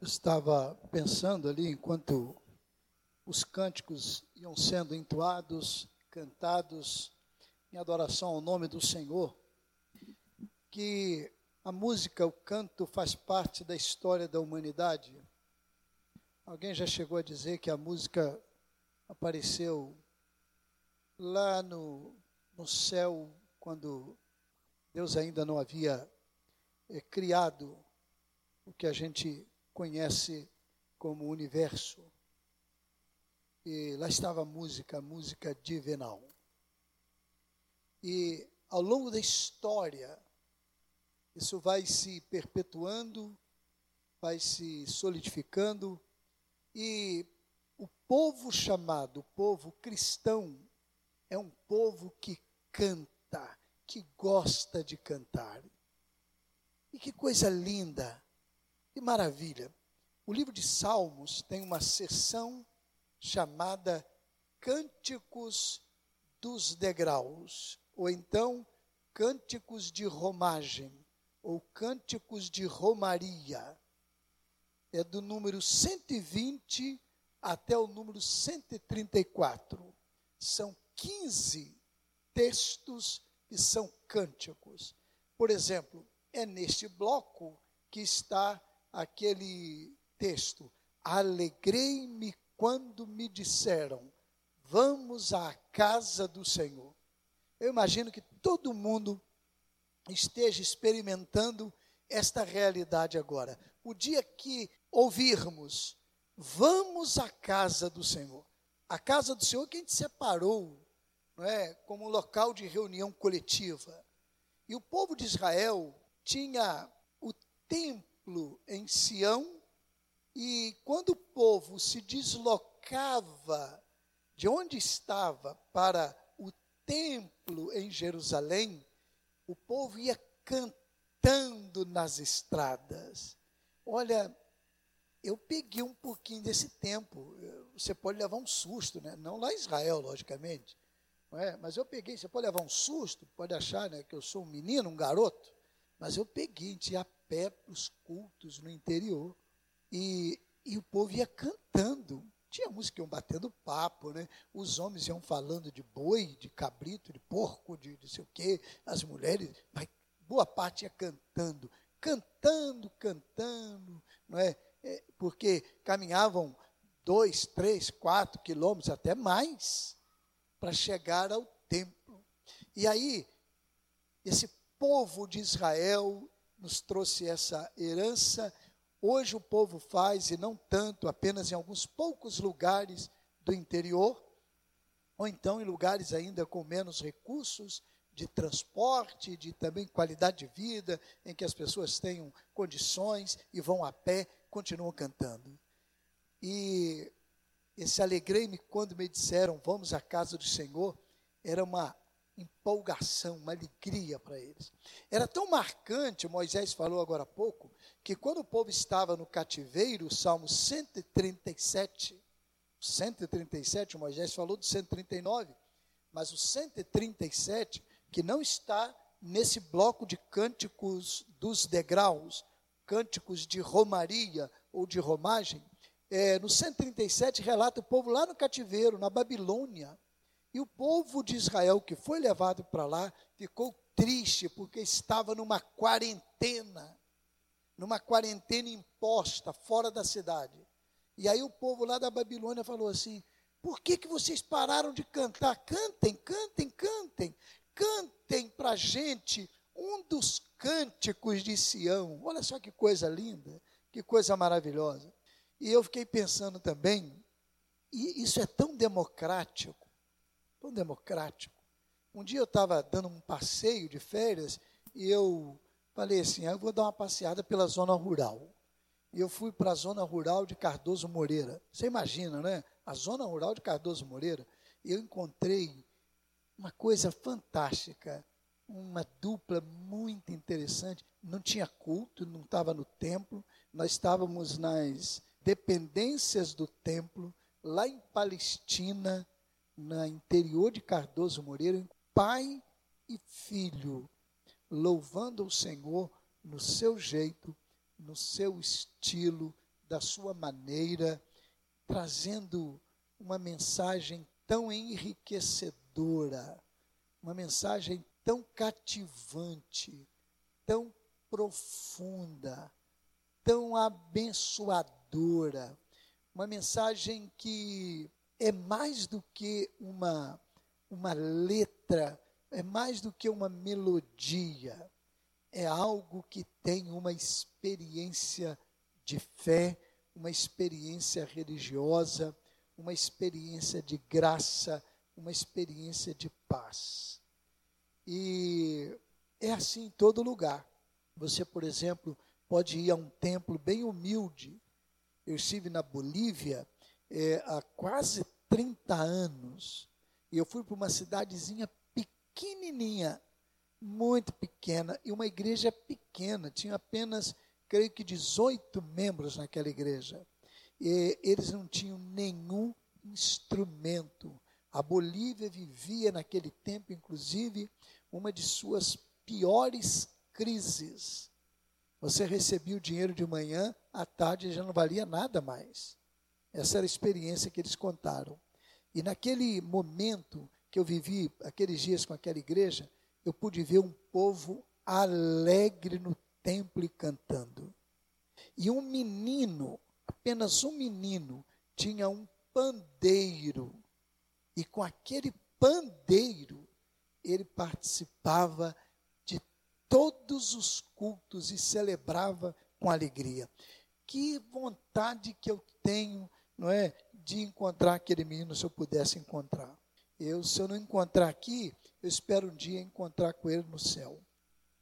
estava pensando ali enquanto os cânticos iam sendo entoados, cantados em adoração ao nome do Senhor, que a música, o canto faz parte da história da humanidade. Alguém já chegou a dizer que a música apareceu lá no, no céu, quando Deus ainda não havia é, criado o que a gente conhece como universo. E lá estava a música, a música divinal. E ao longo da história, isso vai se perpetuando, vai se solidificando, e o povo chamado povo cristão é um povo que canta, que gosta de cantar. E que coisa linda que maravilha! O livro de Salmos tem uma seção chamada Cânticos dos Degraus, ou então Cânticos de Romagem, ou Cânticos de Romaria. É do número 120 até o número 134. São 15 textos que são cânticos. Por exemplo, é neste bloco que está aquele texto: Alegrei-me quando me disseram, vamos à casa do Senhor. Eu imagino que todo mundo esteja experimentando esta realidade agora. O dia que ouvirmos, vamos à casa do Senhor. A casa do Senhor que a gente separou, não é, como local de reunião coletiva. E o povo de Israel tinha o templo templo em Sião, e quando o povo se deslocava de onde estava para o templo em Jerusalém, o povo ia cantando nas estradas. Olha, eu peguei um pouquinho desse tempo. Você pode levar um susto, né? Não lá em Israel, logicamente. É? Mas eu peguei, você pode levar um susto, pode achar né, que eu sou um menino, um garoto. Mas eu peguei, tinha pé para os cultos no interior. E, e o povo ia cantando. Tinha música, iam batendo papo, né? Os homens iam falando de boi, de cabrito, de porco, de não sei o quê. As mulheres, mas boa parte ia cantando. Cantando, cantando, não é? é porque caminhavam dois, três, quatro quilômetros, até mais, para chegar ao templo. E aí, esse povo de Israel nos trouxe essa herança. Hoje o povo faz, e não tanto, apenas em alguns poucos lugares do interior, ou então em lugares ainda com menos recursos de transporte, de também qualidade de vida, em que as pessoas tenham condições e vão a pé, continuam cantando. E esse alegrei-me quando me disseram, vamos à casa do Senhor, era uma empolgação, uma alegria para eles. Era tão marcante, Moisés falou agora há pouco, que quando o povo estava no cativeiro, o Salmo 137, 137, Moisés falou do 139, mas o 137, que não está nesse bloco de cânticos dos degraus, cânticos de romaria ou de romagem, é, no 137 relata o povo lá no cativeiro, na Babilônia, e o povo de Israel que foi levado para lá ficou triste porque estava numa quarentena, numa quarentena imposta fora da cidade. E aí o povo lá da Babilônia falou assim: por que, que vocês pararam de cantar? Cantem, cantem, cantem, cantem para a gente um dos cânticos de Sião. Olha só que coisa linda, que coisa maravilhosa. E eu fiquei pensando também, e isso é tão democrático, tão democrático. Um dia eu estava dando um passeio de férias e eu falei assim: ah, eu vou dar uma passeada pela zona rural. E eu fui para a zona rural de Cardoso Moreira. Você imagina, né? A zona rural de Cardoso Moreira. E eu encontrei uma coisa fantástica, uma dupla muito interessante. Não tinha culto, não estava no templo. Nós estávamos nas dependências do templo, lá em Palestina, na interior de Cardoso Moreira, pai e filho, louvando o Senhor no seu jeito, no seu estilo, da sua maneira, trazendo uma mensagem tão enriquecedora, uma mensagem tão cativante, tão profunda, tão abençoadora, uma mensagem que é mais do que uma, uma letra, é mais do que uma melodia, é algo que tem uma experiência de fé, uma experiência religiosa, uma experiência de graça, uma experiência de paz. E é assim em todo lugar. Você, por exemplo, pode ir a um templo bem humilde. Eu estive na Bolívia é, há quase 30 anos e eu fui para uma cidadezinha pequenininha, muito pequena, e uma igreja pequena, tinha apenas, creio que 18 membros naquela igreja. E eles não tinham nenhum instrumento. A Bolívia vivia naquele tempo, inclusive, uma de suas piores crises. Você recebia o dinheiro de manhã, à tarde já não valia nada mais. Essa era a experiência que eles contaram. E naquele momento que eu vivi, aqueles dias com aquela igreja, eu pude ver um povo alegre no templo e cantando. E um menino, apenas um menino, tinha um pandeiro. E com aquele pandeiro, ele participava de todos os cultos e celebrava com alegria. Que vontade que eu tenho, não é, de encontrar aquele menino se eu pudesse encontrar. Eu, se eu não encontrar aqui, eu espero um dia encontrar com ele no céu.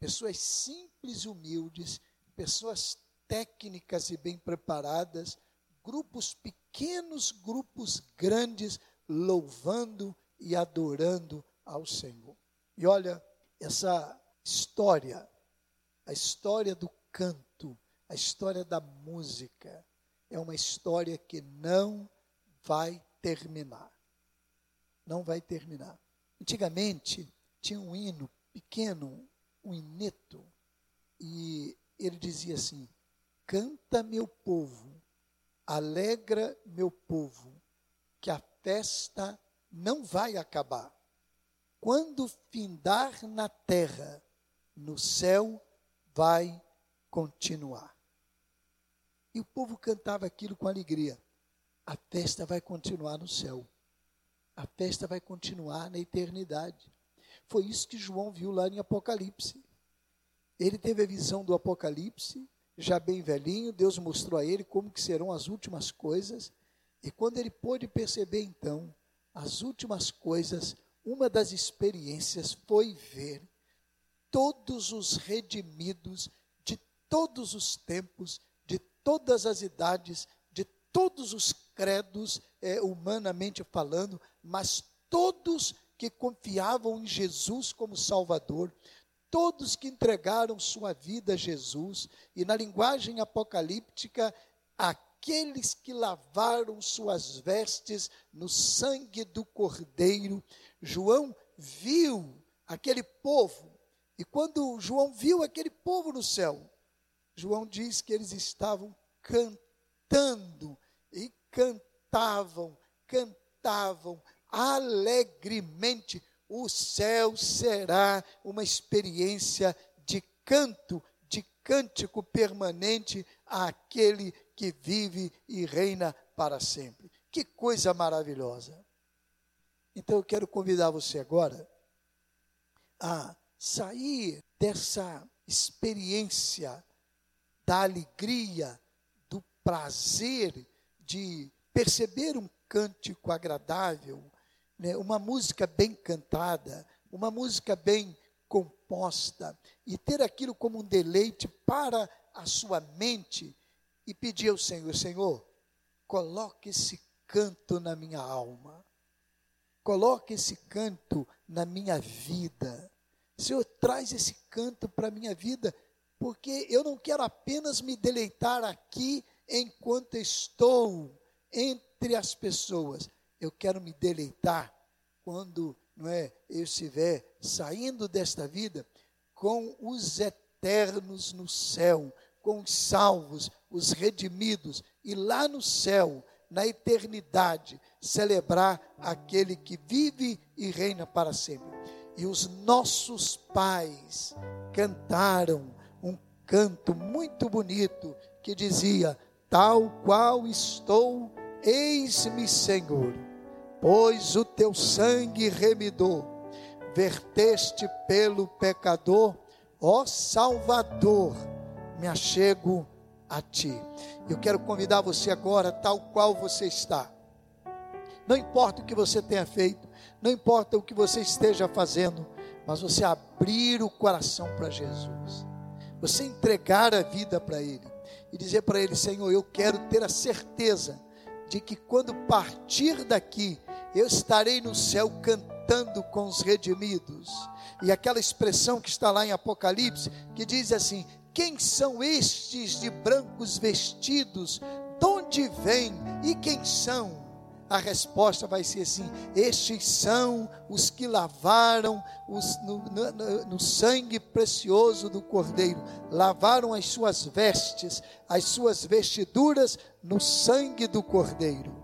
Pessoas simples e humildes, pessoas técnicas e bem preparadas, grupos pequenos, grupos grandes, louvando e adorando ao Senhor. E olha, essa história, a história do canto, a história da música, é uma história que não vai terminar. Não vai terminar. Antigamente, tinha um hino pequeno, um ineto, e ele dizia assim: Canta, meu povo, alegra, meu povo, que a festa não vai acabar. Quando findar na terra, no céu vai continuar. E o povo cantava aquilo com alegria. A festa vai continuar no céu. A festa vai continuar na eternidade. Foi isso que João viu lá em Apocalipse. Ele teve a visão do Apocalipse, já bem velhinho, Deus mostrou a ele como que serão as últimas coisas, e quando ele pôde perceber então as últimas coisas, uma das experiências foi ver todos os redimidos de todos os tempos, todas as idades, de todos os credos, é, humanamente falando, mas todos que confiavam em Jesus como Salvador, todos que entregaram sua vida a Jesus, e na linguagem apocalíptica, aqueles que lavaram suas vestes no sangue do Cordeiro. João viu aquele povo, e quando João viu aquele povo no céu, João diz que eles estavam cantando e cantavam, cantavam alegremente. O céu será uma experiência de canto, de cântico permanente àquele que vive e reina para sempre. Que coisa maravilhosa. Então eu quero convidar você agora a sair dessa experiência da alegria, do prazer de perceber um cântico agradável, né, uma música bem cantada, uma música bem composta, e ter aquilo como um deleite para a sua mente e pedir ao Senhor: Senhor, coloque esse canto na minha alma, coloque esse canto na minha vida. Senhor, traz esse canto para a minha vida, porque eu não quero apenas me deleitar aqui enquanto estou entre as pessoas. Eu quero me deleitar quando não é, eu estiver saindo desta vida com os eternos no céu, com os salvos, os redimidos, e lá no céu, na eternidade, celebrar aquele que vive e reina para sempre. E os nossos pais cantaram canto muito bonito que dizia: Tal qual estou, eis-me, Senhor, pois o teu sangue remidou, verteste pelo pecador, ó Salvador, me achego a ti. Eu quero convidar você agora, tal qual você está. Não importa o que você tenha feito, não importa o que você esteja fazendo, mas você abrir o coração para Jesus, você entregar a vida para Ele e dizer para Ele: Senhor, eu quero ter a certeza de que quando partir daqui, eu estarei no céu cantando com os redimidos. E aquela expressão que está lá em Apocalipse, que diz assim: Quem são estes de brancos vestidos? De onde vêm e quem são? A resposta vai ser assim: estes são os que lavaram os, no, no, no, sangue precioso do Cordeiro, lavaram as suas vestes, as suas vestiduras no sangue do Cordeiro.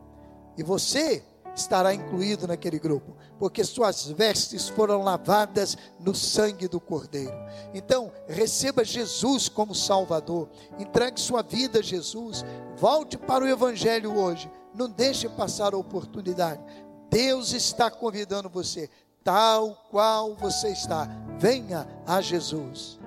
E você estará incluído naquele grupo, porque suas vestes foram lavadas no sangue do Cordeiro. Então, receba Jesus como Salvador, entregue sua vida a Jesus, volte para o Evangelho hoje não deixe passar a oportunidade. Deus está convidando você, tal qual você está. Venha a Jesus.